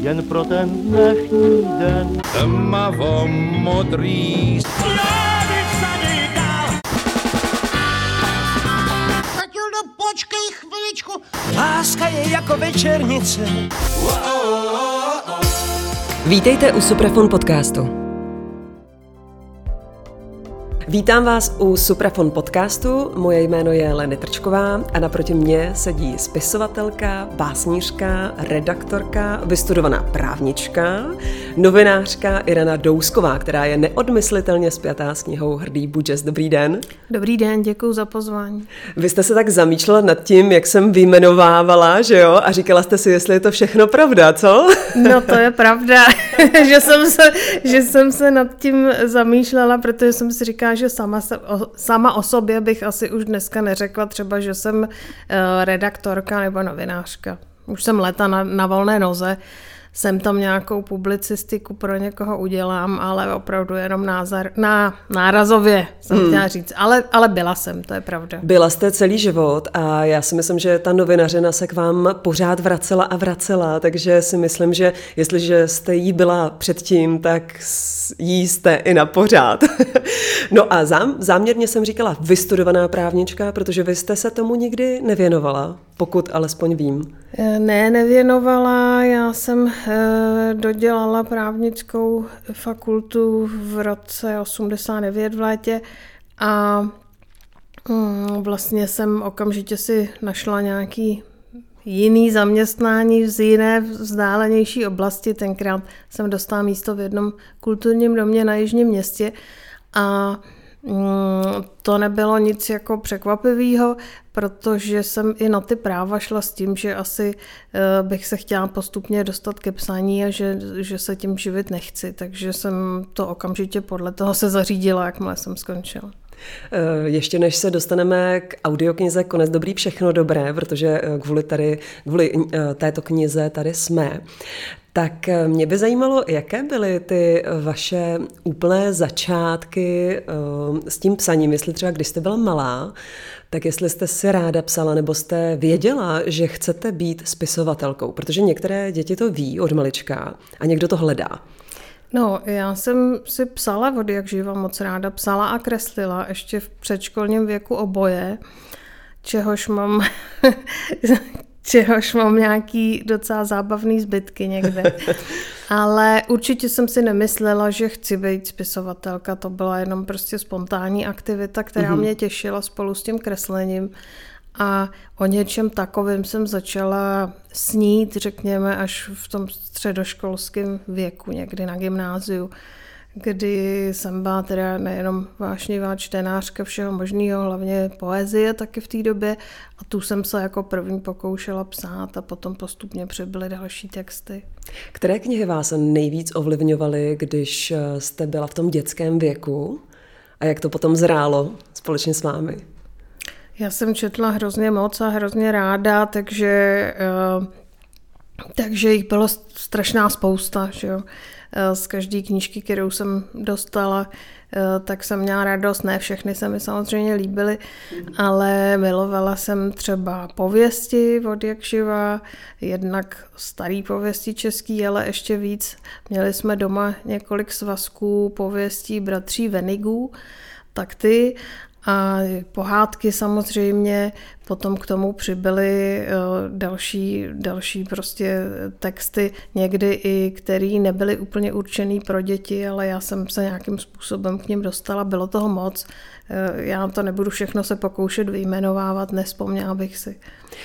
jen pro ten dnešní den. Tmavo modrý Matildo, počkej chviličku. Láska je jako večernice. Vítejte u Suprafon podcastu. Vítám vás u Suprafon podcastu. Moje jméno je Leny Trčková a naproti mně sedí spisovatelka, básnířka, redaktorka, vystudovaná právnička, novinářka Irena Dousková, která je neodmyslitelně spjatá s knihou Hrdý budžes. Dobrý den. Dobrý den, děkuji za pozvání. Vy jste se tak zamýšlela nad tím, jak jsem vyjmenovávala, že jo? A říkala jste si, jestli je to všechno pravda, co? No to je pravda, že, jsem se, že jsem se nad tím zamýšlela, protože jsem si říkala, že sama, se, o, sama o sobě bych asi už dneska neřekla třeba, že jsem uh, redaktorka nebo novinářka. Už jsem leta na, na volné noze, jsem tam nějakou publicistiku pro někoho udělám, ale opravdu jenom názar, na, nárazově jsem hmm. chtěla říct. Ale, ale byla jsem, to je pravda. Byla jste celý život a já si myslím, že ta novinařina se k vám pořád vracela a vracela, takže si myslím, že jestliže jste jí byla předtím, tak jí jste i na pořád. no a zám, záměrně jsem říkala vystudovaná právnička, protože vy jste se tomu nikdy nevěnovala, pokud alespoň vím. Eh, ne, nevěnovala. Já jsem eh, dodělala právnickou fakultu v roce 89 v létě a mm, vlastně jsem okamžitě si našla nějaký jiný zaměstnání z jiné vzdálenější oblasti. Tenkrát jsem dostala místo v jednom kulturním domě na Jižním městě a to nebylo nic jako překvapivého, protože jsem i na ty práva šla s tím, že asi eh, bych se chtěla postupně dostat ke psaní a že, že se tím živit nechci. Takže jsem to okamžitě podle toho se zařídila, jakmile jsem skončila. Eh, ještě než se dostaneme k audioknize Konec dobrý, všechno dobré, protože eh, kvůli, tady, kvůli této knize tady jsme, tak eh, mě by zajímalo, jaké byly ty vaše úplné začátky uh, s tím psaním, jestli třeba když jste byla malá, tak jestli jste si ráda psala nebo jste věděla, že chcete být spisovatelkou, protože některé děti to ví od malička a někdo to hledá. No, já jsem si psala od jak živa moc ráda, psala a kreslila ještě v předškolním věku oboje, čehož mám čehož mám nějaký docela zábavný zbytky někde. Ale určitě jsem si nemyslela, že chci být spisovatelka. To byla jenom prostě spontánní aktivita, která mm-hmm. mě těšila spolu s tím kreslením. A o něčem takovým jsem začala snít, řekněme, až v tom středoškolském věku, někdy na gymnáziu kdy jsem byla teda nejenom vášnivá čtenářka všeho možného, hlavně poezie taky v té době a tu jsem se jako první pokoušela psát a potom postupně přibyly další texty. Které knihy vás nejvíc ovlivňovaly, když eh, jste byla v tom dětském věku a jak to potom zrálo společně s vámi? Já jsem četla hrozně moc a hrozně ráda, takže, eh, takže jich bylo strašná spousta. Že jo? Eh, z každé knížky, kterou jsem dostala, eh, tak jsem měla radost. Ne všechny se mi samozřejmě líbily, ale milovala jsem třeba pověsti od Jakživa, jednak starý pověsti český, ale ještě víc. Měli jsme doma několik svazků pověstí bratří Venigů, tak ty a pohádky samozřejmě, potom k tomu přibyly eh, další, další prostě texty, někdy i který nebyly úplně určený pro děti, ale já jsem se nějakým způsobem k ním dostala, bylo toho moc. Eh, já to nebudu všechno se pokoušet vyjmenovávat, nespomněla bych si.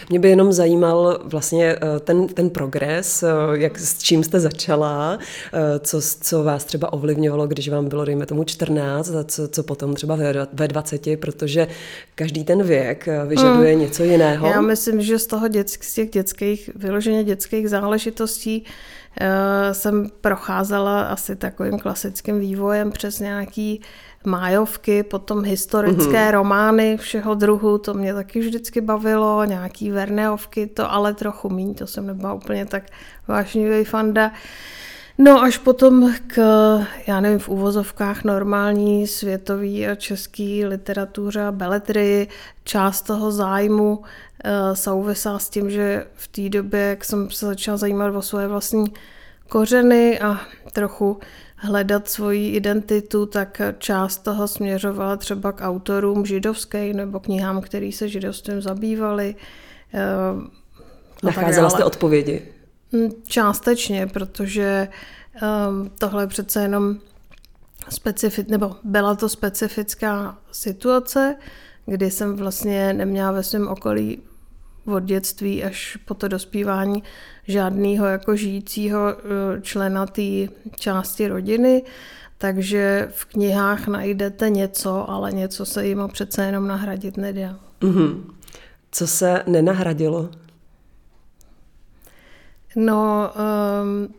Mě by jenom zajímal vlastně eh, ten, ten progres, jak s čím jste začala, co, co vás třeba ovlivňovalo, když vám bylo, dejme tomu, 14 a co, co potom třeba ve 20, protože každý ten věk vyžaduje hmm. něco jiného. Já myslím, že z toho dětsk, z těch dětských, vyloženě dětských záležitostí uh, jsem procházela asi takovým klasickým vývojem přes nějaký májovky, potom historické mm-hmm. romány všeho druhu, to mě taky vždycky bavilo, nějaký Verneovky, to ale trochu míň, to jsem nebyla úplně tak vášnivý fanda. No až potom k, já nevím, v úvozovkách normální světový a český literatuře a beletry. Část toho zájmu uh, souvisá s tím, že v té době, jak jsem se začala zajímat o svoje vlastní kořeny a trochu hledat svoji identitu, tak část toho směřovala třeba k autorům židovským nebo knihám, který se židovstvím zabývali. Nacházela jste odpovědi? Hm, částečně, protože um, tohle je přece jenom specific, nebo byla to specifická situace, kdy jsem vlastně neměla ve svém okolí od dětství až po to dospívání žádného jako žijícího eh, člena té části rodiny, takže v knihách najdete něco, ale něco se jim přece jenom nahradit nedá. Mm-hmm. Co se nenahradilo? No, um,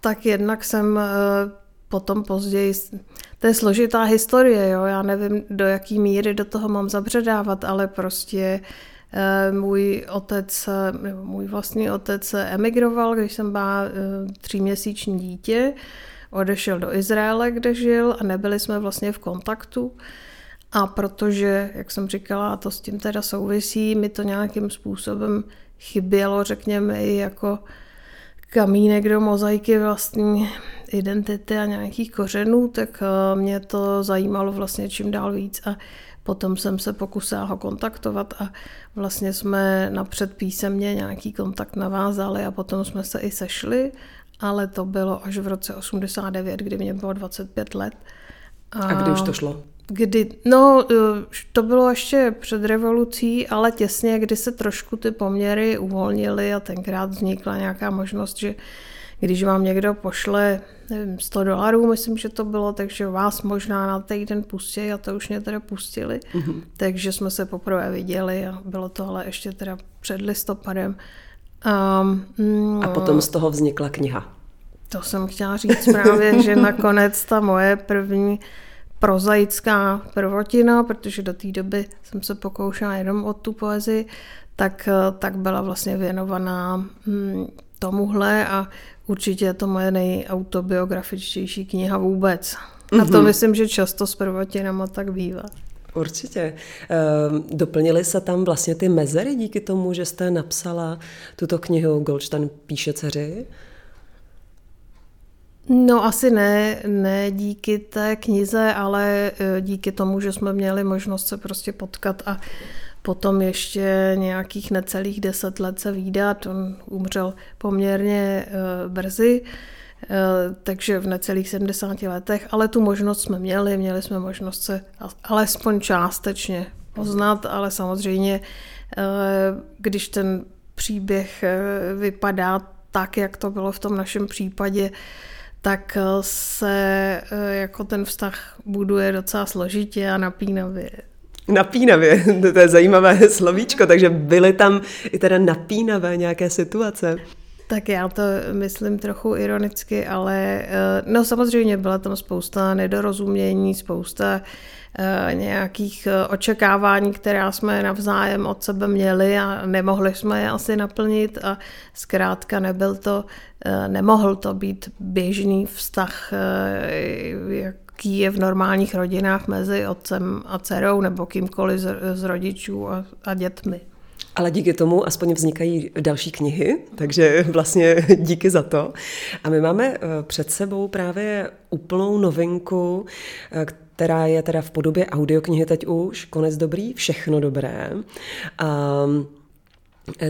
tak jednak jsem uh, potom později, to je složitá historie, jo, já nevím, do jaký míry do toho mám zabředávat, ale prostě uh, můj otec, nebo můj vlastní otec emigroval, když jsem byla uh, tříměsíční dítě, odešel do Izraele, kde žil a nebyli jsme vlastně v kontaktu. A protože, jak jsem říkala, to s tím teda souvisí, mi to nějakým způsobem chybělo, řekněme, i jako kamínek do mozaiky vlastní identity a nějakých kořenů, tak eh, mě to zajímalo vlastně čím dál víc a potom jsem se pokusila ho kontaktovat a vlastně jsme napřed písemně nějaký kontakt navázali a potom jsme se i sešli, ale to bylo až v roce 89, kdy mě bylo 25 let. A, a kdy už to šlo? Kdy, no, eh, to bylo ještě před revolucí, ale těsně, kdy se trošku ty poměry uvolnily a tenkrát vznikla nějaká možnost, že když vám někdo pošle nevím, 100 dolarů, myslím, že to bylo, takže vás možná na týden pustí a to už mě teda pustili. Mm-hmm. Takže jsme se poprvé viděli a bylo to ale ještě teda před listopadem. Um, no, a potom z toho vznikla kniha. To jsem chtěla říct právě, že nakonec ta moje první prozaická prvotina, protože do té doby jsem se pokoušela jenom o tu poezii, tak, tak byla vlastně věnovaná hm, tomuhle a určitě je to moje nejautobiografičtější kniha vůbec. Mm-hmm. A to mhm. myslím, že často s prvotinama tak bývá. Určitě. Ehm, doplnily se tam vlastně ty mezery díky tomu, že jste napsala tuto knihu Goldstein píše dceři? No asi ne, ne díky té knize, ale e, díky tomu, že jsme měli možnost se prostě potkat a potom ještě nějakých necelých deset let se výdat. On umřel poměrně e, brzy, e, takže v necelých 70 letech, ale tu možnost jsme měli, měli jsme možnost se alespoň částečně poznat, ale samozřejmě, když ten příběh vypadá tak, jak to bylo v tom našem případě, tak eh, se eh, jako ten vztah buduje docela složitě a napínavě. Napínavě, to je zajímavé slovíčko, takže byly tam i teda napínavé nějaké situace. Tak já to myslím trochu ironicky, ale eh, no samozřejmě byla tam spousta nedorozumění, spousta nějakých očekávání, která jsme navzájem od sebe měli a nemohli jsme je asi naplnit a zkrátka nebyl to Eh, nemohl to být běžný vztah, eh, jaký je v normálních rodinách mezi otcem a dcerou nebo kýmkoliv z rodičů a dětmi. Ale díky tomu aspoň vznikají další knihy, takže vlastně díky za to. A my máme eh, před sebou právě úplnou novinku, která je teda v podobě audioknihy teď už, konec dobrý, všechno dobré. A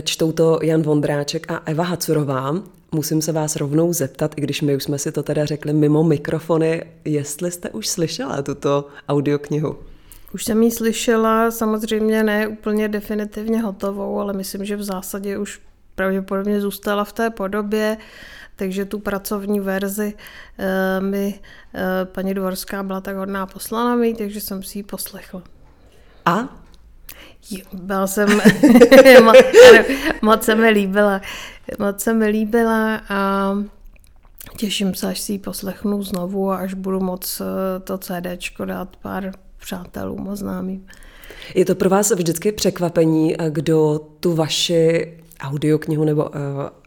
čtou to Jan Vondráček a Eva Hacurová musím se vás rovnou zeptat, i když my už jsme si to teda řekli mimo mikrofony, jestli jste už slyšela tuto audioknihu. Už jsem ji slyšela, samozřejmě ne úplně definitivně hotovou, ale myslím, že v zásadě už pravděpodobně zůstala v té podobě, takže tu pracovní verzi e, mi e, paní Dvorská byla tak hodná poslala mi, takže jsem si ji poslechla. A? Jo, byla jsem, moc se mi líbila. Moc se mi líbila a těším se, až si ji poslechnu znovu a až budu moc eh, to CDčko dát pár přátelům a známým. Je to pro vás vždycky překvapení, eh, kdo tu vaši audioknihu nebo uh,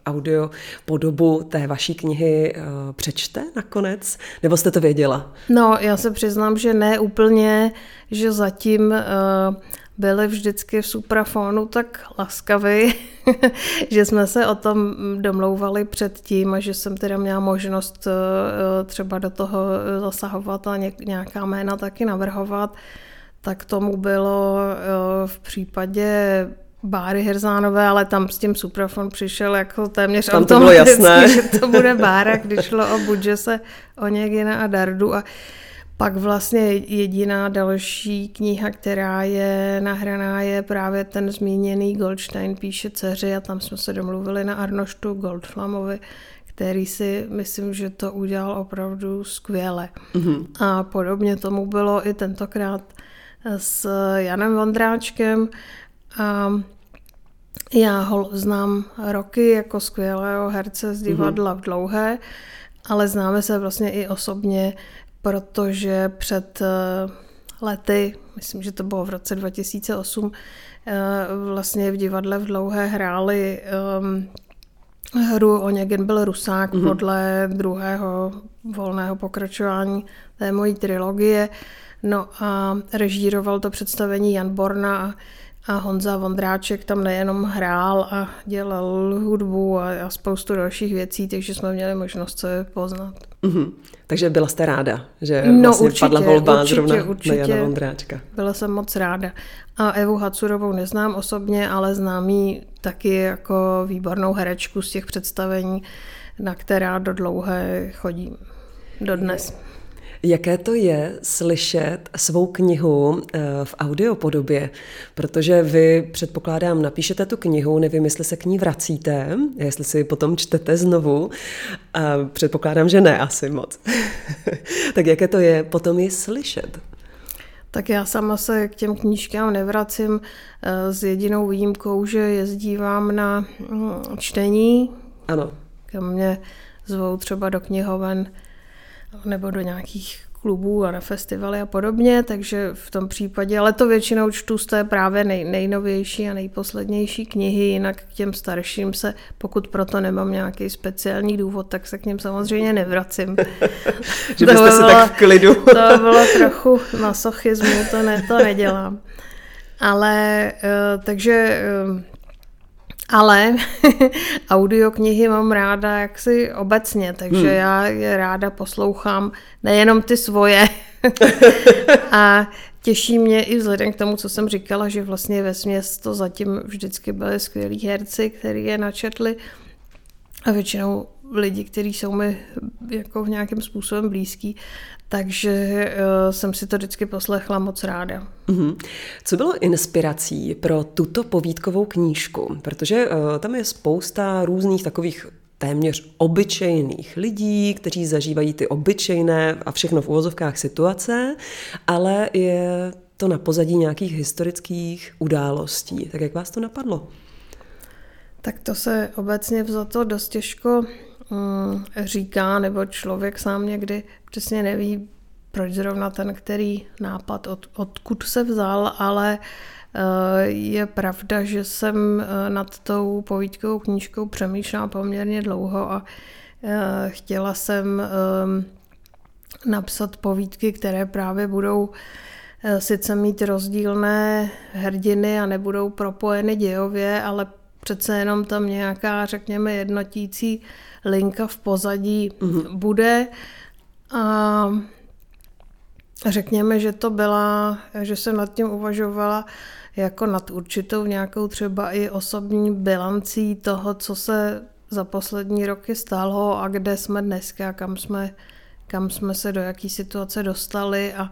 audio podobu té vaší knihy uh, přečte nakonec? Nebo jste to věděla? No, já se přiznám, že ne úplně, že zatím uh, byli vždycky v suprafonu tak laskaví, že jsme se o tom domlouvali předtím a že jsem teda měla možnost eh, třeba do toho zasahovat a nějaká jména taky navrhovat, tak tomu bylo eh, v případě Báry Herzánové, ale tam s tím Suprafon přišel jako téměř tam to bylo jasné. že to bude Bára, když šlo o Budžese, o Něgina a Dardu a pak vlastně jediná další kniha, která je nahraná, je právě ten zmíněný Goldstein píše dceři a tam jsme se domluvili na Arnoštu Goldflamovi, který si myslím, že to udělal opravdu skvěle. Mm-hmm. A podobně tomu bylo i tentokrát s Janem Vondráčkem. A já ho znám roky jako skvělého herce z divadla v dlouhé, ale známe se vlastně i osobně, protože před eh, lety, myslím, že to bylo v roce 2008, eh, vlastně v divadle v dlouhé hráli um, hru O něgen byl Rusák mm-hmm. podle druhého volného pokračování té mojí trilogie. No a režíroval to představení Jan Borna a a Honza Vondráček tam nejenom hrál a dělal hudbu a, a spoustu dalších věcí, takže jsme měli možnost se poznat. Mm-hmm. Takže byla jste ráda, že no, vlastně určitě, padla volba určitě, zrovna určitě. na Jana Vondráčka. Byla jsem moc ráda. A Evu Hacurovou neznám osobně, ale znám ji taky jako výbornou herečku z těch představení, na která do dlouhé chodím. Dodnes. Jaké to je slyšet svou knihu eh, v audiopodobě? Protože vy, předpokládám, napíšete tu knihu, nevím, jestli se k ní vracíte, jestli si ji potom čtete znovu. A předpokládám, že ne asi moc. tak jaké to je potom ji slyšet? Tak já sama se k těm knížkám nevracím eh, s jedinou výjimkou, že jezdívám na mm, čtení. Ano. Kam mě zvou třeba do knihoven nebo do nějakých klubů a na festivaly a podobně, takže v tom případě, ale to většinou čtu z té právě nej, nejnovější a nejposlednější knihy, jinak k těm starším se, pokud proto nemám nějaký speciální důvod, tak se k něm samozřejmě nevracím. že byste to bylo, tak v klidu. to bylo trochu masochismu, to, ne, to nedělám. Ale uh, takže uh, ale audioknihy mám ráda jaksi obecně, takže hmm. já je ráda poslouchám nejenom ty svoje. a těší mě i vzhledem k tomu, co jsem říkala, že vlastně ve směs to zatím vždycky byly skvělí herci, kteří je načetli a většinou lidi, kteří jsou mi jako v nějakým způsobem blízký, takže uh, jsem si to vždycky poslechla moc ráda. Mm-hmm. Co bylo inspirací pro tuto povídkovou knížku? Protože uh, tam je spousta různých takových téměř obyčejných lidí, kteří zažívají ty obyčejné a všechno v uvozovkách situace, ale je to na pozadí nějakých historických událostí. Tak jak vás to napadlo? Tak to se obecně to dost těžko Mm, říká, nebo člověk sám někdy přesně neví, proč zrovna ten, který nápad, od, odkud se vzal, ale eh, je pravda, že jsem eh, nad tou povídkovou knížkou přemýšlela poměrně dlouho a eh, chtěla jsem napsat povídky, které právě budou sice mít rozdílné hrdiny a nebudou propojeny dějově, ale přece jenom tam nějaká, řekněme, jednotící linka v pozadí mm-hmm. bude. A řekněme, že to byla, že jsem nad tím uvažovala jako nad určitou nějakou třeba i osobní bilancí toho, co se za poslední roky stalo a kde jsme dneska, kam jsme, kam jsme se do jaký situace dostali a,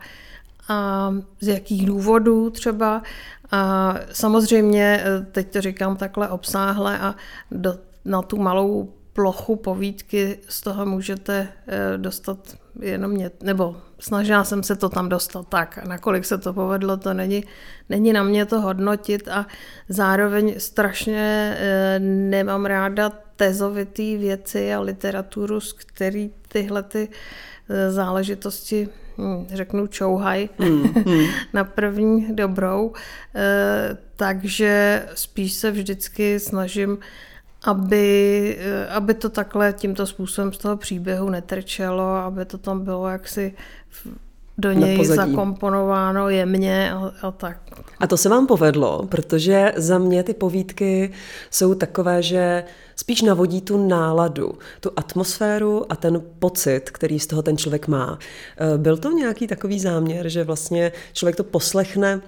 a z jakých důvodů třeba. A samozřejmě, teď to říkám takhle obsáhle a do, na tu malou plochu povídky z toho můžete eh, dostat jenom mě, nebo snažila jsem se to tam dostat tak. Nakolik se to povedlo, to není, není na mě to hodnotit a zároveň strašně eh, nemám ráda tezovitý věci a literaturu, z který tyhle ty eh, záležitosti řeknu čouhaj mm, mm. na první dobrou. Takže spíš se vždycky snažím aby, eh, aby to takhle tímto způsobem z toho příběhu netrčelo, aby to tam bylo jaksi do něj zakomponováno jemně a, a tak. A to se vám povedlo, protože za mě ty povídky jsou takové, že spíš navodí tu náladu, tu atmosféru a ten pocit, který z toho ten člověk má. Eh, byl to nějaký takový záměr, že vlastně člověk to poslechne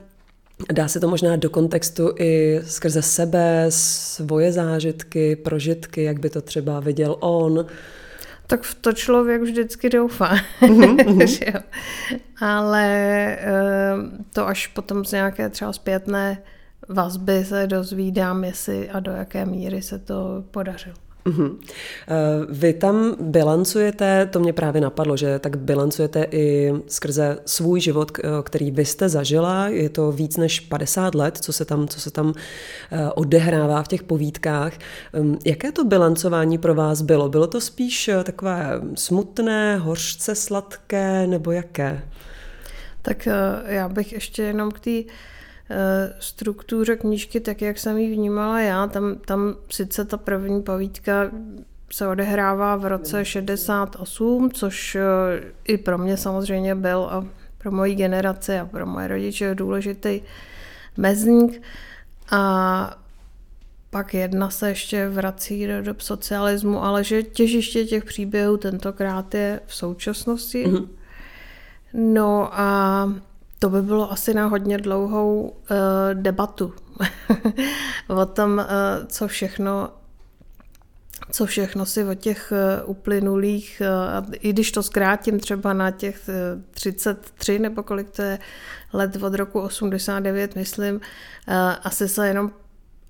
Dá se to možná do kontextu i skrze sebe, svoje zážitky, prožitky, jak by to třeba viděl on. Tak v to člověk vždycky doufá. Mm-hmm. Ale eh, to až potom z nějaké třeba zpětné vazby se dozvídám, jestli a do jaké míry se to podařilo. Uh-huh. Vy tam bilancujete, to mě právě napadlo, že tak bilancujete i skrze svůj život, který vy jste zažila. Je to víc než 50 let, co se tam, co se tam eh, odehrává v těch povídkách. Ehm, jaké to bilancování pro vás bylo? Bylo to spíš eh, takové smutné, hořce sladké, nebo jaké? Tak já bych ještě jenom k té Eh, struktuře knížky, tak jak jsem ji vnímala já, tam, tam sice ta první povídka se odehrává v roce 68, což eh, i pro mě samozřejmě byl a pro moji generaci a pro moje rodiče důležitý mezník. A pak jedna se ještě vrací do dob socialismu, ale že těžiště těch příběhů tentokrát je v současnosti. Mm-hmm. No a to by bylo asi na hodně dlouhou uh, debatu. O tom, uh, co všechno co všechno si o těch uh, uplynulých, i když to zkrátím třeba na těch uh, 33 nebo kolik to je let od roku 89, myslím, asi se jenom,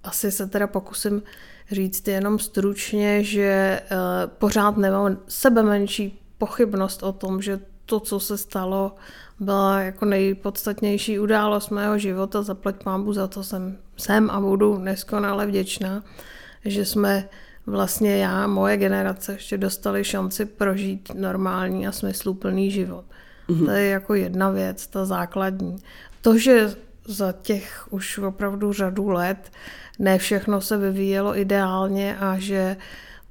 asi se teda pokusím říct jenom stručně, že pořád nemám sebe menší pochybnost o tom, že to, co se stalo, byla jako nejpodstatnější událost mého života. Zaplať pámbu za to jsem, jsem a budu neskonale vděčná, že jsme vlastně já, moje generace ještě dostali šanci prožít normální a smysluplný život. Mm-hmm. To je jako jedna věc, ta základní. To, že za těch už opravdu řadu let ne všechno se vyvíjelo ideálně a že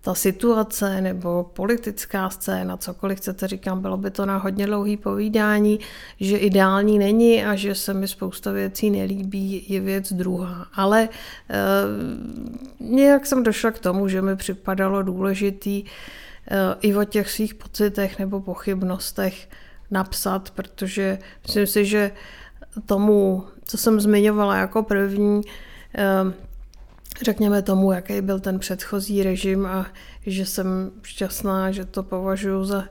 ta situace nebo politická scéna, cokoliv chcete, říkám, bylo by to na hodně dlouhý povídání, že ideální není a že se mi spousta věcí nelíbí, je věc druhá. Ale e, nějak jsem došla k tomu, že mi připadalo důležitý e, i o těch svých pocitech nebo pochybnostech napsat, protože myslím si, že tomu, co jsem zmiňovala jako první, e, řekněme tomu, jaký byl ten předchozí režim a že jsem šťastná, že to považuji za,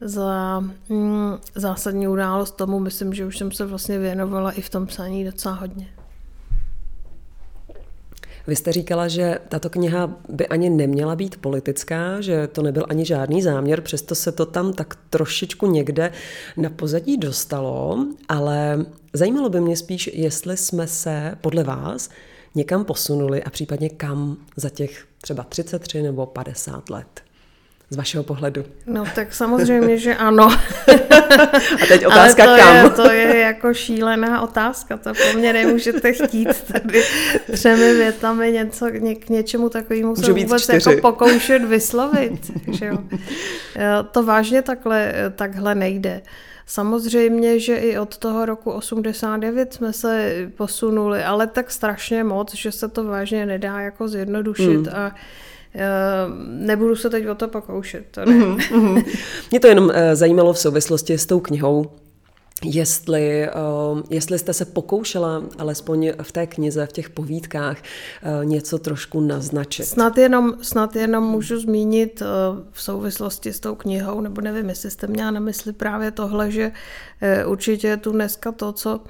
za mm, zásadní událost tomu. Myslím, že už jsem se vlastně věnovala i v tom psaní docela hodně. Vy jste říkala, že tato kniha by ani neměla být politická, že to nebyl ani žádný záměr, přesto se to tam tak trošičku někde na pozadí dostalo, ale zajímalo by mě spíš, jestli jsme se podle vás někam posunuli a případně kam za těch třeba 33 nebo 50 let? Z vašeho pohledu. No tak samozřejmě, že ano. a teď otázka Ale to kam. Je, to je jako šílená otázka, to po mně nemůžete chtít tady třemi větami něco, ně, k něčemu takovému se vůbec čtyři. jako pokoušet vyslovit. Že jo. To vážně takhle, takhle nejde. Samozřejmě, že i od toho roku 89 jsme se posunuli, ale tak strašně moc, že se to vážně nedá jako zjednodušit mm. a Nebudu se teď o to pokoušet. To ne. Mm-hmm. Mě to jenom e, zajímalo v souvislosti s tou knihou, Jestli, jestli jste se pokoušela alespoň v té knize, v těch povídkách něco trošku naznačit. Snad jenom, snad jenom můžu zmínit v souvislosti s tou knihou, nebo nevím, jestli jste měla na mysli právě tohle, že určitě je tu dneska to, co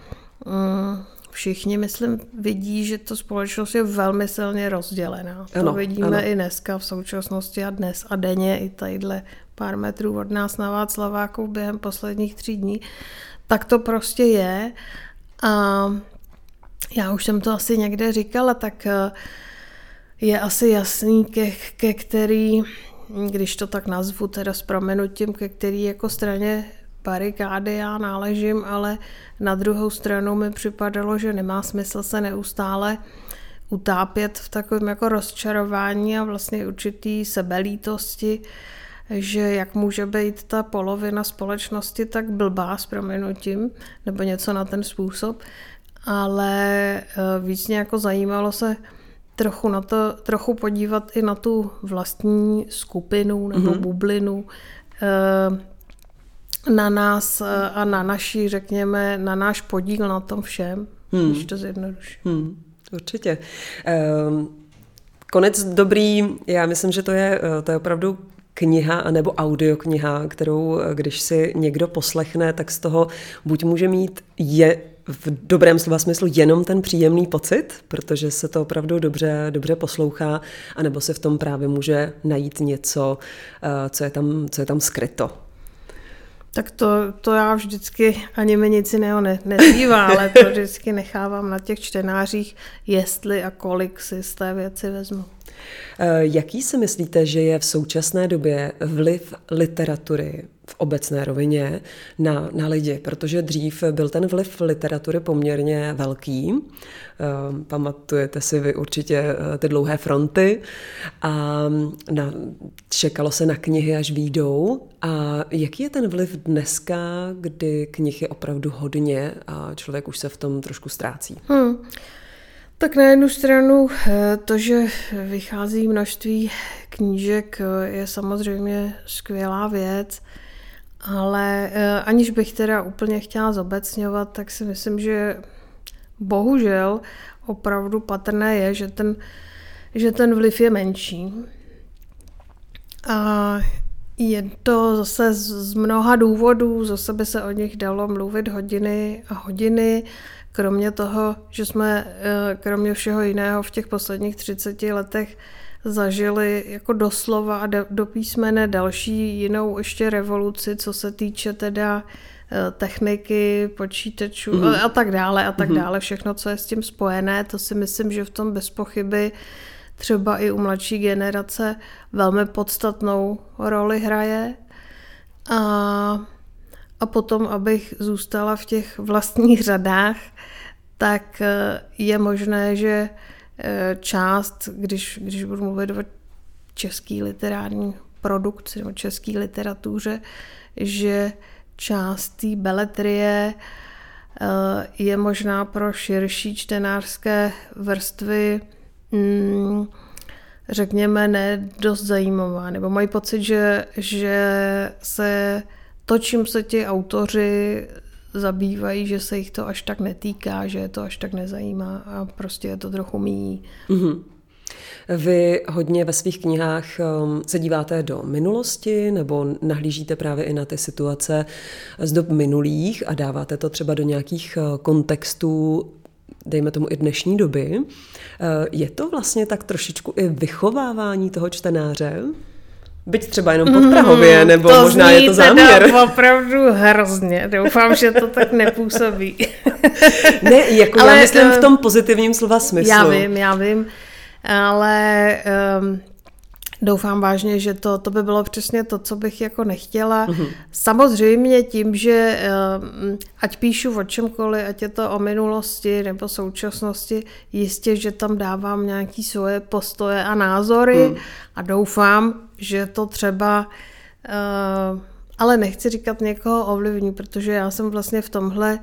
mm, všichni, myslím, vidí, že to společnost je velmi silně rozdělená. To ano, vidíme ano. i dneska v současnosti a dnes a denně i tadyhle pár metrů od nás na Václaváku během posledních tří dní tak to prostě je. A já už jsem to asi někde říkala, tak eh, je asi jasný, ke, ke který, když to tak nazvu, teda s promenutím, ke který jako straně barikády já náležím, ale na druhou stranu mi připadalo, že nemá smysl se neustále utápět v takovém jako rozčarování a vlastně určitý sebelítosti, že jak může být ta polovina společnosti tak blbá s proměnutím, nebo něco na ten způsob, ale eh, víc mě jako zajímalo se trochu na to, trochu podívat i na tu vlastní skupinu nebo mm-hmm. bublinu, eh, nás eh, a na naší, řekněme, na náš podíl na tom všem, hmm. když to zjednoduším. Hmm, určitě. Um, konec dobrý, já myslím, že to je, to je opravdu kniha nebo audiokniha, kterou když si někdo poslechne, tak z toho buď může mít je v dobrém slova smyslu jenom ten příjemný pocit, protože se to opravdu dobře, dobře poslouchá, anebo se v tom právě může najít něco, eh, co je tam, co je tam skryto. Tak to, to já vždycky ani mi nic jiného ne, nezbývá, ale to vždycky nechávám na těch čtenářích, jestli a kolik si z té věci vezmu. Eh, jaký si myslíte, že je v současné době vliv literatury v obecné rovině na, na lidi? Protože dřív byl ten vliv literatury poměrně velký. Eh, pamatujete si vy určitě eh, ty dlouhé fronty a na, čekalo se na knihy, až výjdou. A jaký je ten vliv dneska, kdy knih je opravdu hodně a člověk už se v tom trošku ztrácí? Hmm. Tak na jednu stranu eh, to, že vychází množství knížek, eh, je samozřejmě skvělá věc, ale eh, aniž bych teda úplně chtěla zobecňovat, tak si myslím, že bohužel opravdu patrné je, že ten, že ten vliv je menší. A je to zase z mnoha důvodů, zase by se o nich dalo mluvit hodiny a hodiny. Kromě toho, že jsme eh, kromě všeho jiného v těch posledních 30 letech zažili jako doslova a do písmene další jinou ještě revoluci, co se týče teda eh, techniky, počítačů mm. a tak dále a tak mm. dále. Všechno, co je s tím spojené, to si myslím, že v tom bez pochyby třeba i u mladší generace velmi podstatnou roli hraje. A a potom, abych zůstala v těch vlastních řadách, tak eh, je možné, že část, když, když budu mluvit o český literární produkci nebo české literatuře, že část té beletrie eh, je možná pro širší čtenářské vrstvy mm, řekněme, ne dost zajímavá. Nebo mají pocit, že, že se to, čím se ti autoři zabývají, že se jich to až tak netýká, že je to až tak nezajímá a prostě je to trochu míjí. Mm-hmm. Vy hodně ve svých knihách um, se díváte do minulosti nebo nahlížíte právě i na ty situace z dob minulých a dáváte to třeba do nějakých uh, kontextů dejme tomu i dnešní doby. Uh, je to vlastně tak trošičku i vychovávání toho čtenáře? Byť třeba jenom pod Prahově, nebo to možná je to záměr. To opravdu hrozně. Doufám, že to tak nepůsobí. ne, jako Ale, já myslím v tom pozitivním slova smyslu. Já vím, já vím. Ale um, Doufám vážně, že to, to by bylo přesně to, co bych jako nechtěla. Mm-hmm. Samozřejmě tím, že ehm, ať píšu o čemkoliv, ať je to o minulosti nebo současnosti, jistě, že tam dávám nějaké svoje postoje a názory mm. a doufám, že to třeba, uh, ale nechci říkat někoho ovlivní, protože já jsem vlastně v tomhle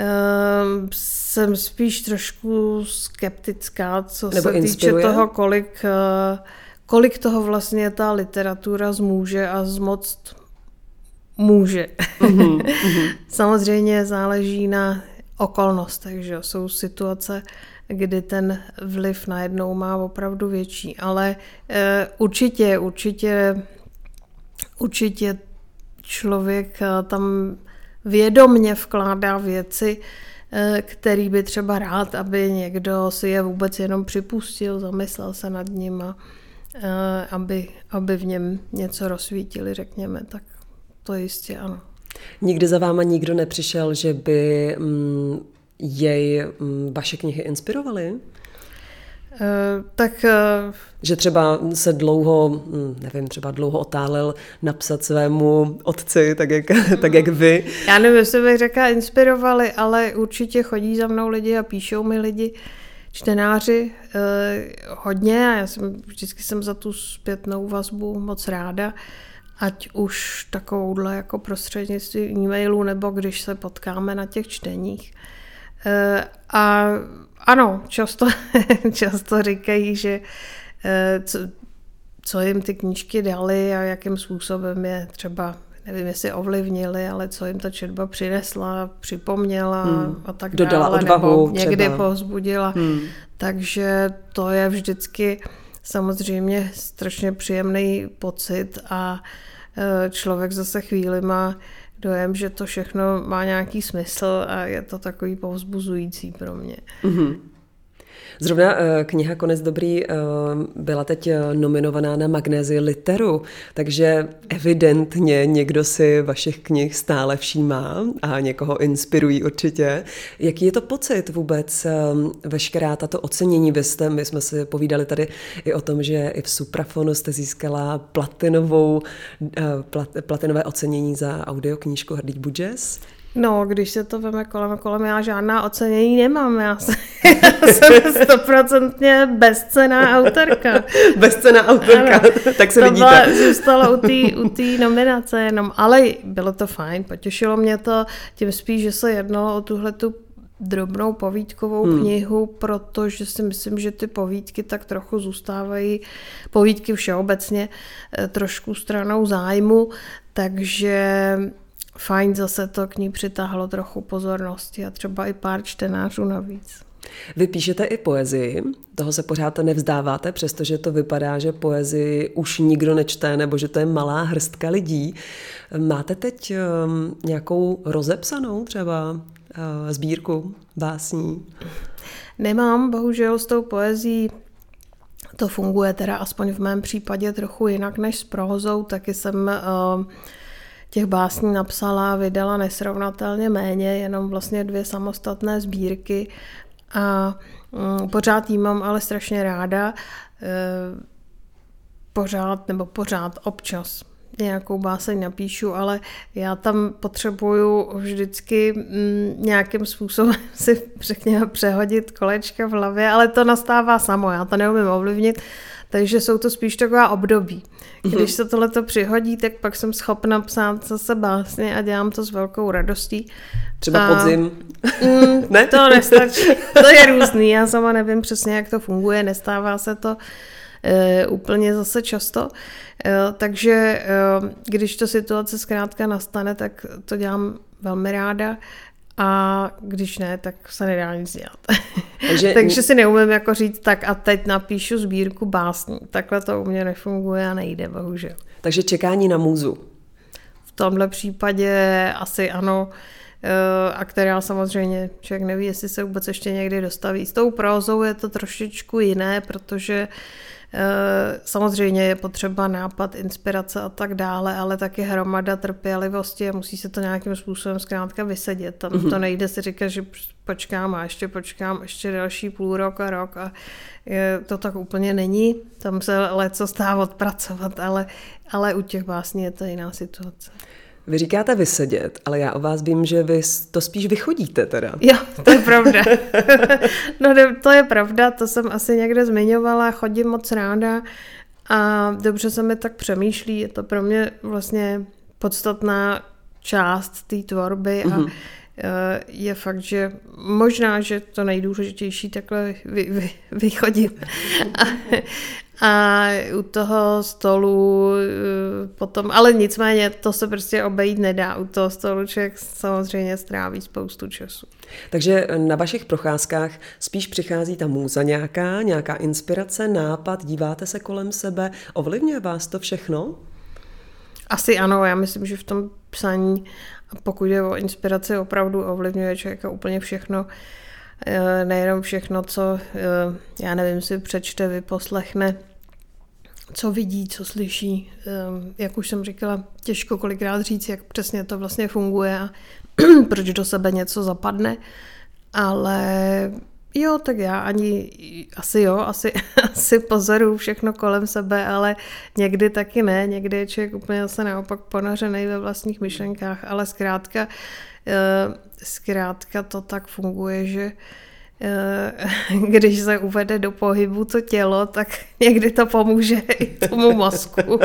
uh, jsem spíš trošku skeptická, co Nebo se inspiruje? týče toho, kolik, uh, kolik toho vlastně ta literatura zmůže a zmoct může. Mm-hmm. Samozřejmě záleží na okolnostech, že jsou situace, kdy ten vliv najednou má opravdu větší. Ale e, určitě, určitě, určitě člověk eh, tam vědomně vkládá věci, e, který by třeba rád, aby někdo si je vůbec jenom připustil, zamyslel se nad ním a aby, aby v něm něco rozsvítili, řekněme, tak to jistě ano. Nikdy za váma nikdo nepřišel, že by mm, jej mm, vaše knihy inspirovaly? Uh, tak... Uh, že třeba se dlouho, mm, nevím, třeba dlouho otálel napsat svému otci, tak jak, tak jak vy. Já nevím, jestli bych řekla inspirovali, ale určitě chodí za mnou lidi a píšou mi lidi čtenáři eh, hodně a já jsem, vždycky jsem za tu zpětnou vazbu moc ráda, ať už takovouhle jako prostřednictvím e-mailů, nebo když se potkáme na těch čteních. Eh, a ano, často, často říkají, že eh, co, co jim ty knížky dali a jakým způsobem je třeba nevím, jestli ovlivnili, ale co jim ta četba přinesla, připomněla hmm. a tak Dodala dále. odvahu nebo někdy třeba. povzbudila. Hmm. Takže to je vždycky samozřejmě strašně příjemný pocit a e, člověk zase chvíli má dojem, že to všechno má nějaký smysl a je to takový povzbuzující pro mě. Mm-hmm. Zrovna eh, kniha Konec dobrý eh, byla teď eh, nominovaná na Magnézi literu, takže evidentně někdo si vašich knih stále všímá a někoho inspirují určitě. Jaký je to pocit vůbec, veškerá tato ocenění? Vy jste, my jsme si povídali tady i o tom, že i v Suprafonu jste získala platinovou, plat, platinové ocenění za audioknížku Hrdý Budžes. No, když se to veme kolem kolem, já žádná ocenění nemám. Já jsem, já jsem stoprocentně bezcená autorka. bezcená autorka, ano, tak se to vidíte. Byla, zůstalo u té u tý nominace jenom, ale bylo to fajn, potěšilo mě to, tím spíš, že se jednalo o tuhle tu drobnou povídkovou hmm. knihu, protože si myslím, že ty povídky tak trochu zůstávají, povídky všeobecně, eh, trošku stranou zájmu, takže fajn zase to k ní přitáhlo trochu pozornosti a třeba i pár čtenářů navíc. Vy píšete i poezii, toho se pořád nevzdáváte, přestože to vypadá, že poezii už nikdo nečte, nebo že to je malá hrstka lidí. Máte teď um, nějakou rozepsanou třeba uh, sbírku básní? Nemám, bohužel s tou poezí to funguje teda aspoň v mém případě trochu jinak než s prozou, taky jsem uh, těch básní napsala, vydala nesrovnatelně méně, jenom vlastně dvě samostatné sbírky a um, pořád jí mám ale strašně ráda. E, pořád, nebo pořád, občas nějakou báseň napíšu, ale já tam potřebuju vždycky mm, nějakým způsobem si řekněme přehodit kolečka v hlavě, ale to nastává samo, já to neumím ovlivnit, takže jsou to spíš taková období. Když mhm. se tohleto přihodí, tak pak jsem schopna psát zase básně a dělám to s velkou radostí. Třeba a, podzim. Mm, ne? To nestačí. To je různý. Já sama nevím přesně, jak to funguje. Nestává se to e, úplně zase často. E, takže e, když to situace zkrátka nastane, tak to dělám velmi ráda. A když ne, tak se nedá nic dělat. Takže, Takže si neumím jako říct, tak a teď napíšu sbírku básní. Takhle to u mě nefunguje a nejde, bohužel. Takže čekání na můzu. V tomhle případě asi ano, eh, a která samozřejmě člověk neví, jestli se vůbec ještě někdy dostaví. S tou prózou je to trošičku jiné, protože Eh, samozřejmě je potřeba nápad, inspirace a tak dále, ale taky hromada trpělivosti a musí se to nějakým způsobem zkrátka vysedět. Tam mm-hmm. to nejde si říkat, že počkám a ještě počkám ještě další půl rok a rok a je, to tak úplně není. Tam se leco stává odpracovat, ale, ale u těch básní je to jiná situace. Vy říkáte vysedět, ale já o vás vím, že vy to spíš vychodíte teda. Jo, to je pravda. no to je pravda, to jsem asi někde zmiňovala, chodím moc ráda a dobře se mi tak přemýšlí, je to pro mě vlastně podstatná část té tvorby a mm-hmm. je fakt, že možná, že to nejdůležitější takhle vy, vy, vychodím. A, a u toho stolu eh, potom, ale nicméně to se prostě obejít nedá. U toho stolu člověk samozřejmě stráví spoustu času. Takže na vašich procházkách spíš přichází ta můza nějaká, nějaká inspirace, nápad, díváte se kolem sebe, ovlivňuje vás to všechno? Asi ano, já myslím, že v tom psaní, pokud je o inspiraci, opravdu ovlivňuje člověka úplně všechno. Eh, nejenom všechno, co, eh, já nevím, si přečte, vyposlechne, co vidí, co slyší. Eh, jak už jsem říkala, těžko kolikrát říct, jak přesně to vlastně funguje a proč do sebe něco zapadne, ale jo, tak já ani, asi jo, asi, asi pozoruju všechno kolem sebe, ale někdy taky ne, někdy je člověk úplně zase naopak ponořený ve vlastních myšlenkách, ale zkrátka, zkrátka to tak funguje, že eh, když se uvede do pohybu to tělo, tak někdy to pomůže i tomu mozku.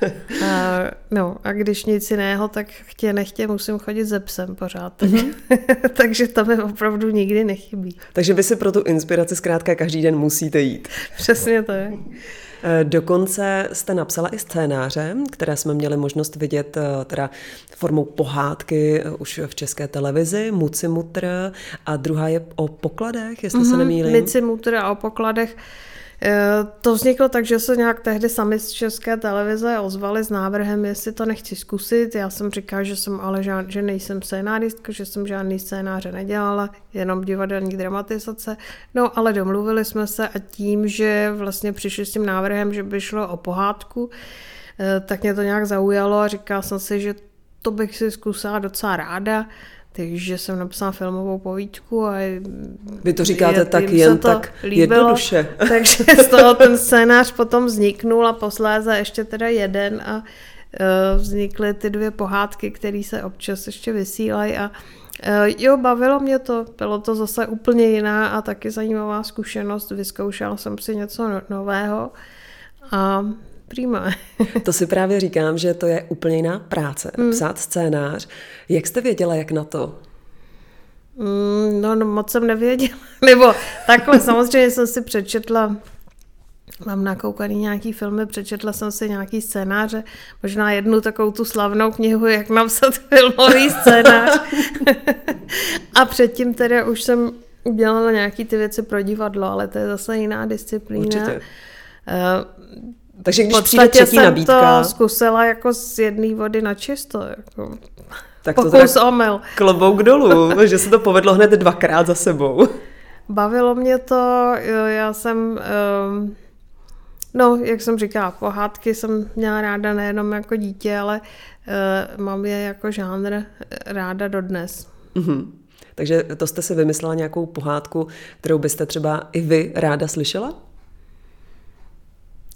A, no a když nic jiného, tak chtě nechtě musím chodit ze psem pořád. Mm-hmm. Takže to mi opravdu nikdy nechybí. Takže vy si pro tu inspiraci zkrátka každý den musíte jít. Přesně to je. Eh, dokonce jste napsala i scénáře, které jsme měli možnost vidět eh, teda formou pohádky eh, už v české televizi, Muci Mutr a druhá je o pokladech, jestli mm-hmm, se nemýlím. Muci Mutr a o pokladech. To vzniklo tak, že se nějak tehdy sami z České televize ozvali s návrhem, jestli to nechci zkusit. Já jsem říkala, že jsem ale žád, že nejsem scénáristka, že jsem žádný scénáře nedělala, jenom divadelní dramatizace. No ale domluvili jsme se a tím, že vlastně přišli s tím návrhem, že by šlo o pohádku, eh, tak mě to nějak zaujalo a říkala jsem si, že to bych si zkusila docela ráda. Takže jsem napsala filmovou povídku a Vy to říkáte tak jen tak líbilo, jednoduše. Takže z toho ten scénář potom vzniknul a posléze ještě teda jeden a uh, vznikly ty dvě pohádky, které se občas ještě vysílají a uh, jo, bavilo mě to, bylo to zase úplně jiná a taky zajímavá zkušenost, vyzkoušela jsem si něco no- nového a prima. to si právě říkám, že to je úplně jiná práce, mm. psát scénář. Jak jste věděla, jak na to? Mm, no, no, moc jsem nevěděla. Nebo takhle, samozřejmě jsem si přečetla Mám nakoukaný nějaký filmy, přečetla jsem si nějaký scénáře, možná jednu takovou tu slavnou knihu, jak napsat filmový scénář. a předtím teda už jsem dělala nějaký ty věci pro divadlo, ale to je zase jiná disciplína. Určitě. Takže když přijde třetí jsem nabídka... to zkusila jako z jedné vody na čisto. Jako. Tak to Pokus omyl. Klobouk dolů, že se to povedlo hned dvakrát za sebou. Bavilo mě to, já jsem, um, no, jak jsem říkala, pohádky jsem měla ráda nejenom jako dítě, ale uh, mám je jako žánr ráda dodnes. Mm-hmm. Takže to jste si vymyslela nějakou pohádku, kterou byste třeba i vy ráda slyšela?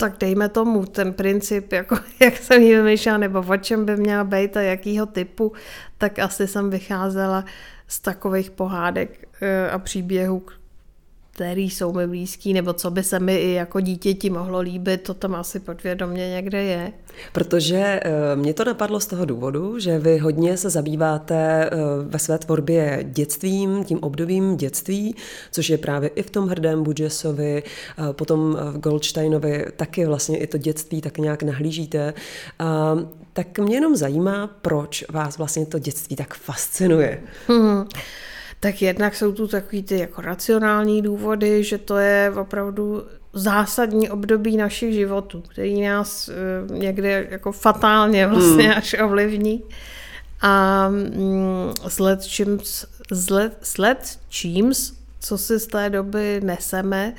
Tak dejme tomu ten princip, jako, jak jsem ji vymýšlela, nebo o čem by měla být a jakýho typu, tak asi jsem vycházela z takových pohádek eh, a příběhů, který jsou mi blízký, nebo co by se mi i jako dítěti mohlo líbit, to tam asi podvědomě někde je. Protože eh, mě to napadlo z toho důvodu, že vy hodně se zabýváte eh, ve své tvorbě dětstvím, tím obdobím dětství, což je právě i v tom hrdém Budžesovi, eh, potom v Goldsteinovi taky vlastně i to dětství tak nějak nahlížíte. Tak mě jenom zajímá, proč vás vlastně to dětství tak fascinuje. Hmm tak jednak jsou tu takový ty jako racionální důvody, že to je opravdu zásadní období našich životů, který nás uh, někde jako fatálně vlastně hmm. až ovlivní. A mm, sled čím, sled, sled číms, co si z té doby neseme,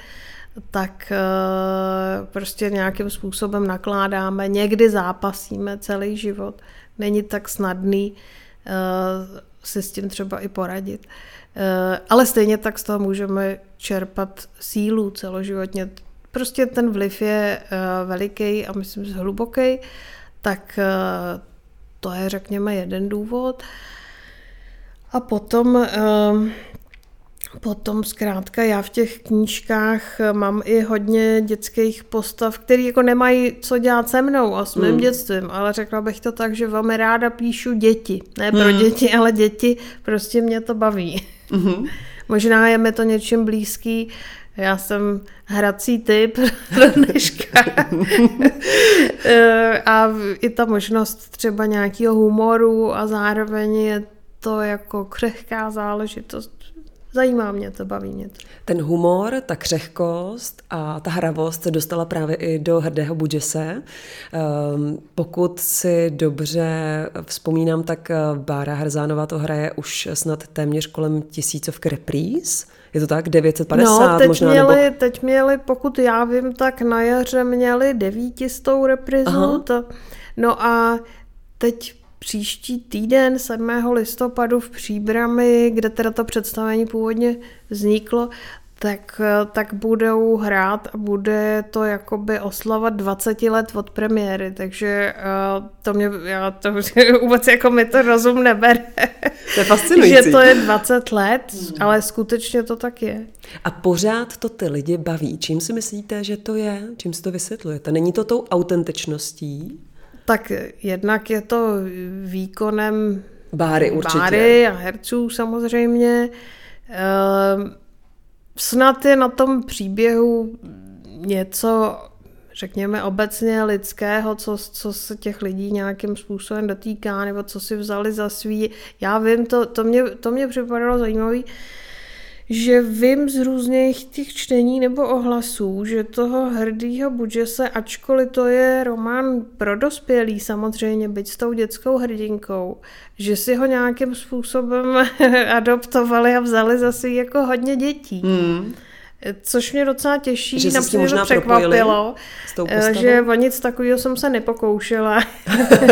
tak uh, prostě nějakým způsobem nakládáme, někdy zápasíme celý život. Není tak snadný si s tím třeba i poradit. Eh, ale stejně tak z toho můžeme čerpat sílu celoživotně. Prostě ten vliv je eh, veliký a myslím, že hluboký, tak eh, to je, řekněme, jeden důvod. A potom Potom zkrátka já v těch knížkách mám i hodně dětských postav, které jako nemají co dělat se mnou a s mým hmm. dětstvím, ale řekla bych to tak, že velmi ráda píšu děti. Ne pro hmm. děti, ale děti, prostě mě to baví. Hmm. Možná je mi to něčím blízký, já jsem hrací typ do dneška. a i ta možnost třeba nějakého humoru a zároveň je to jako křehká záležitost Zajímá mě to, baví mě to. Ten humor, ta křehkost a ta hravost se dostala právě i do hrdého Budžese. Um, pokud si dobře vzpomínám, tak eh, Bára Hrzánová to hraje už snad téměř kolem tisícovky repríz. Je to tak? 950 no, teď možná? Měli, nebo... teď měli, pokud já vím, tak na jaře měli devítistou reprizu. To, no a teď příští týden 7. listopadu v Příbrami, kde teda to představení původně vzniklo, tak, tak budou hrát a bude to jakoby oslava 20 let od premiéry, takže uh, to mě, já to vůbec jako mi to rozum nebere. To je fascinující. že to je 20 let, ale skutečně to tak je. A pořád to ty lidi baví. Čím si myslíte, že to je? Čím si to vysvětlujete? Není to tou autentičností? Tak jednak je to výkonem Báry určitě. Báry a herců samozřejmě. Uh, snad je na tom příběhu něco, řekněme, obecně lidského, co, co se těch lidí nějakým způsobem dotýká, nebo co si vzali za svý. Já vím, to, to, mě, to mě připadalo zajímavé, že vím z různých těch čtení nebo ohlasů, že toho hrdýho se, ačkoliv to je román pro dospělý samozřejmě, byť s tou dětskou hrdinkou, že si ho nějakým způsobem adoptovali a vzali zase jako hodně dětí. Hmm. Což mě docela těší, že se mě to překvapilo, že o nic takového jsem se nepokoušela.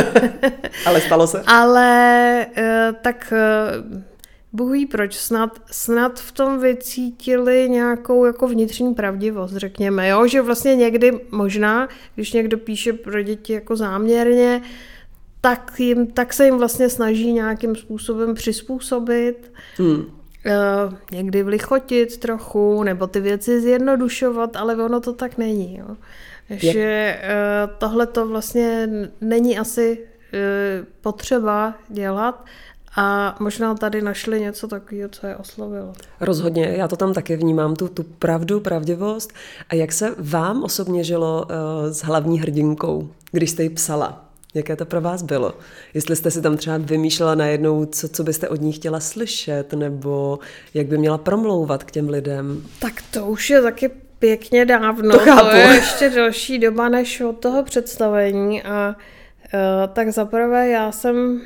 Ale stalo se? Ale eh, tak eh, Bůh ví proč, snad, snad v tom vycítili nějakou jako vnitřní pravdivost, řekněme, jo? že vlastně někdy možná, když někdo píše pro děti jako záměrně, tak, jim, tak se jim vlastně snaží nějakým způsobem přizpůsobit, hmm. uh, někdy vlichotit trochu, nebo ty věci zjednodušovat, ale ono to tak není. Jo? Že uh, tohle to vlastně není asi uh, potřeba dělat a možná tady našli něco takového, co je oslovilo. Rozhodně, já to tam taky vnímám, tu, tu pravdu, pravdivost. A jak se vám osobně žilo uh, s hlavní hrdinkou, když jste ji psala? Jaké to pro vás bylo? Jestli jste si tam třeba vymýšlela najednou, co, co byste od ní chtěla slyšet, nebo jak by měla promlouvat k těm lidem? Tak to už je taky pěkně dávno. To, chápu. to je ještě další doba než od toho představení. A uh, tak zaprvé já jsem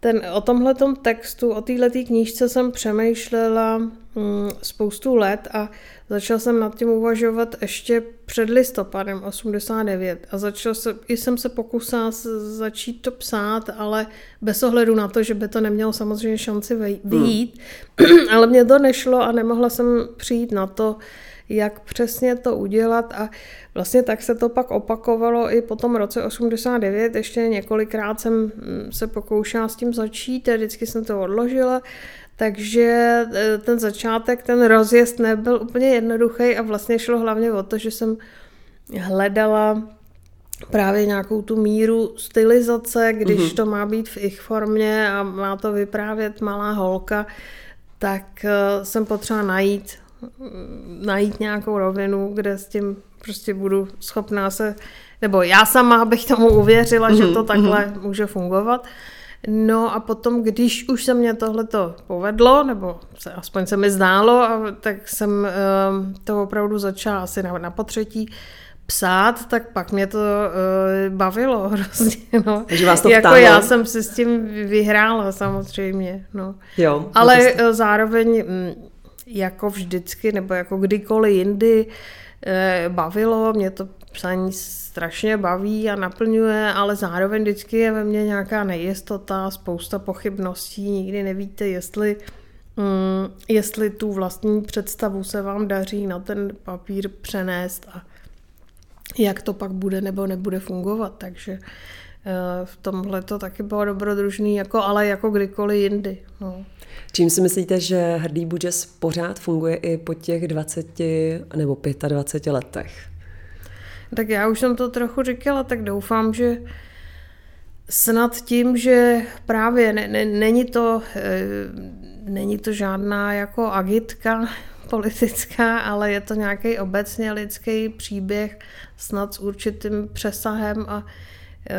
ten, o tomhle textu, o této knížce jsem přemýšlela mm, spoustu let a začal jsem nad tím uvažovat ještě před listopadem 89 a začal se, i jsem se pokusil začít to psát, ale bez ohledu na to, že by to nemělo samozřejmě šanci vyjít, hmm. ale mně to nešlo a nemohla jsem přijít na to, jak přesně to udělat a vlastně tak se to pak opakovalo i po tom roce 89, ještě několikrát jsem mm, se pokoušela s tím začít a vždycky jsem to odložila, takže e, ten začátek, ten rozjezd nebyl úplně jednoduchý a vlastně šlo hlavně o to, že jsem hledala právě nějakou tu míru stylizace, když mm-hmm. to má být v ich formě a má to vyprávět malá holka, tak e, jsem potřeba najít najít nějakou rovinu, kde s tím prostě budu schopná se, nebo já sama bych tomu uvěřila, mm-hmm, že to takhle mm-hmm. může fungovat. No a potom, když už se mě tohleto povedlo, nebo se, aspoň se mi zdálo, tak jsem um, to opravdu začala asi na, na potřetí psát, tak pak mě to uh, bavilo hrozně. No. Takže vás to jako já jsem si s tím vyhrála samozřejmě. No. Jo, Ale jste... zároveň mm, jako vždycky nebo jako kdykoliv jindy eh, bavilo, mě to psaní strašně baví a naplňuje, ale zároveň vždycky je ve mně nějaká nejistota, spousta pochybností, nikdy nevíte, jestli, mm, jestli tu vlastní představu se vám daří na ten papír přenést a jak to pak bude nebo nebude fungovat, takže eh, v tomhle to taky bylo dobrodružný, jako, ale jako kdykoliv jindy. No. Čím si myslíte, že Hrdý Budžes pořád funguje i po těch 20 nebo 25 letech? Tak já už jsem to trochu říkala, tak doufám, že snad tím, že právě ne, ne, není, to, e, není to žádná jako agitka politická, ale je to nějaký obecně lidský příběh snad s určitým přesahem a e,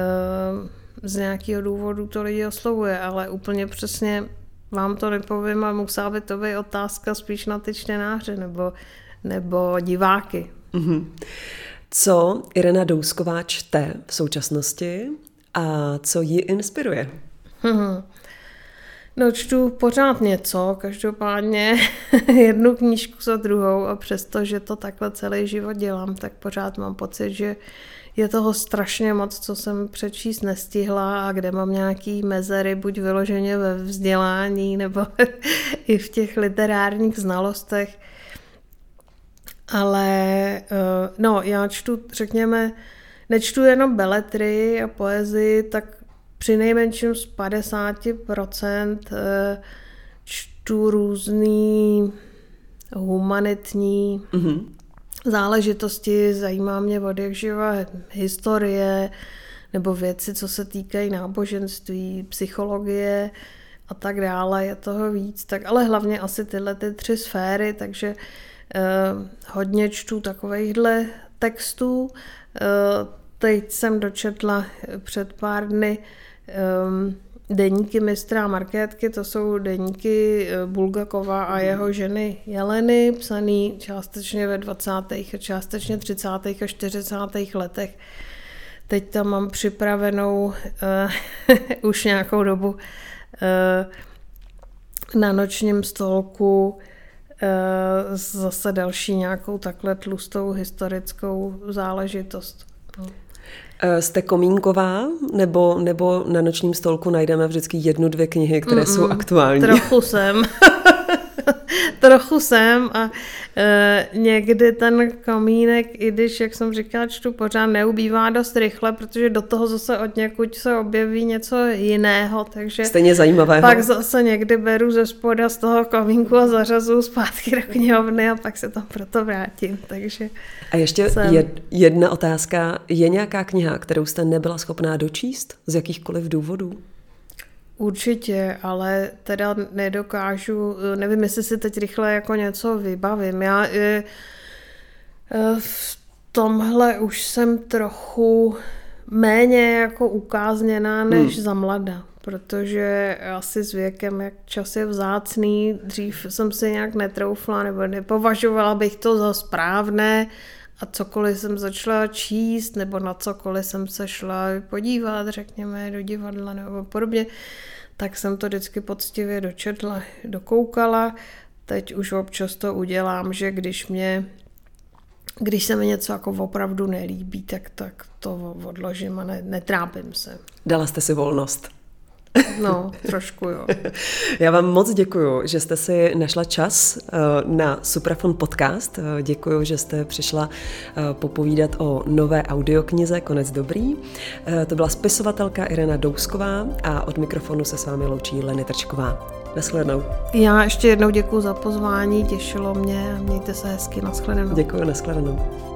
z nějakého důvodu to lidi oslovuje, ale úplně přesně vám to nepovím a musela by to být otázka spíš na ty čtenáře nebo, nebo diváky. Mm-hmm. Co Irena Dousková čte v současnosti a co ji inspiruje? Mm-hmm. No čtu pořád něco, každopádně jednu knížku za druhou a přesto, že to takhle celý život dělám, tak pořád mám pocit, že je toho strašně moc, co jsem přečíst nestihla a kde mám nějaký mezery, buď vyloženě ve vzdělání nebo i v těch literárních znalostech. Ale eh, no, já čtu, řekněme, nečtu jenom beletry a poezii, tak při nejmenším z 50% eh, čtu různý humanitní mm-hmm. Záležitosti, zajímá mě od jak živa historie nebo věci, co se týkají náboženství, psychologie a tak dále, je toho víc, tak ale hlavně asi tyhle ty tři sféry, takže eh, hodně čtu takovýchhle textů. Eh, teď jsem dočetla před pár dny eh, deníky mistra Markétky, to jsou deníky eh, Bulgakova a jeho ženy Jeleny, psaný částečně ve 20. a částečně 30. a 40. letech. Teď tam mám připravenou uh, už nějakou dobu uh, na nočním stolku uh, zase další nějakou takhle tlustou historickou záležitost. No. Jste komínková, nebo, nebo na nočním stolku najdeme vždycky jednu, dvě knihy, které Mm-mm, jsou aktuální? Trochu jsem. trochu jsem a e, někdy ten komínek, i když, jak jsem říkala, čtu pořád, neubývá dost rychle, protože do toho zase od někud se objeví něco jiného, takže Stejně zajímavé. Pak zase někdy beru ze spoda z toho komínku a zařazu zpátky do knihovny a pak se tam proto vrátím, takže A ještě jsem... jedna otázka. Je nějaká kniha, kterou jste nebyla schopná dočíst z jakýchkoliv důvodů? Určitě, ale teda nedokážu, nevím, jestli si teď rychle jako něco vybavím. Já je, e, v tomhle už jsem trochu méně jako ukázněná než hmm. za mlada, protože asi s věkem, jak čas je vzácný, dřív jsem si nějak netroufla nebo nepovažovala bych to za správné, a cokoliv jsem začala číst, nebo na cokoliv jsem se šla podívat, řekněme, do divadla nebo podobně, tak jsem to vždycky poctivě dočetla, dokoukala. Teď už občas to udělám, že když mě když se mi něco jako opravdu nelíbí, tak, tak to odložím a ne, netrápím se. Dala jste si volnost. No, trošku jo. Já vám moc děkuji, že jste si našla čas eh, na Suprafon podcast. Eh, děkuji, že jste přišla eh, popovídat o nové audioknize Konec dobrý. To byla spisovatelka Irena Dousková a od mikrofonu se s vámi loučí Leny Trčková. Naschledanou. Já ještě jednou děkuji za pozvání, těšilo mě. Mějte se hezky, naschledanou. Děkuji, naschledanou.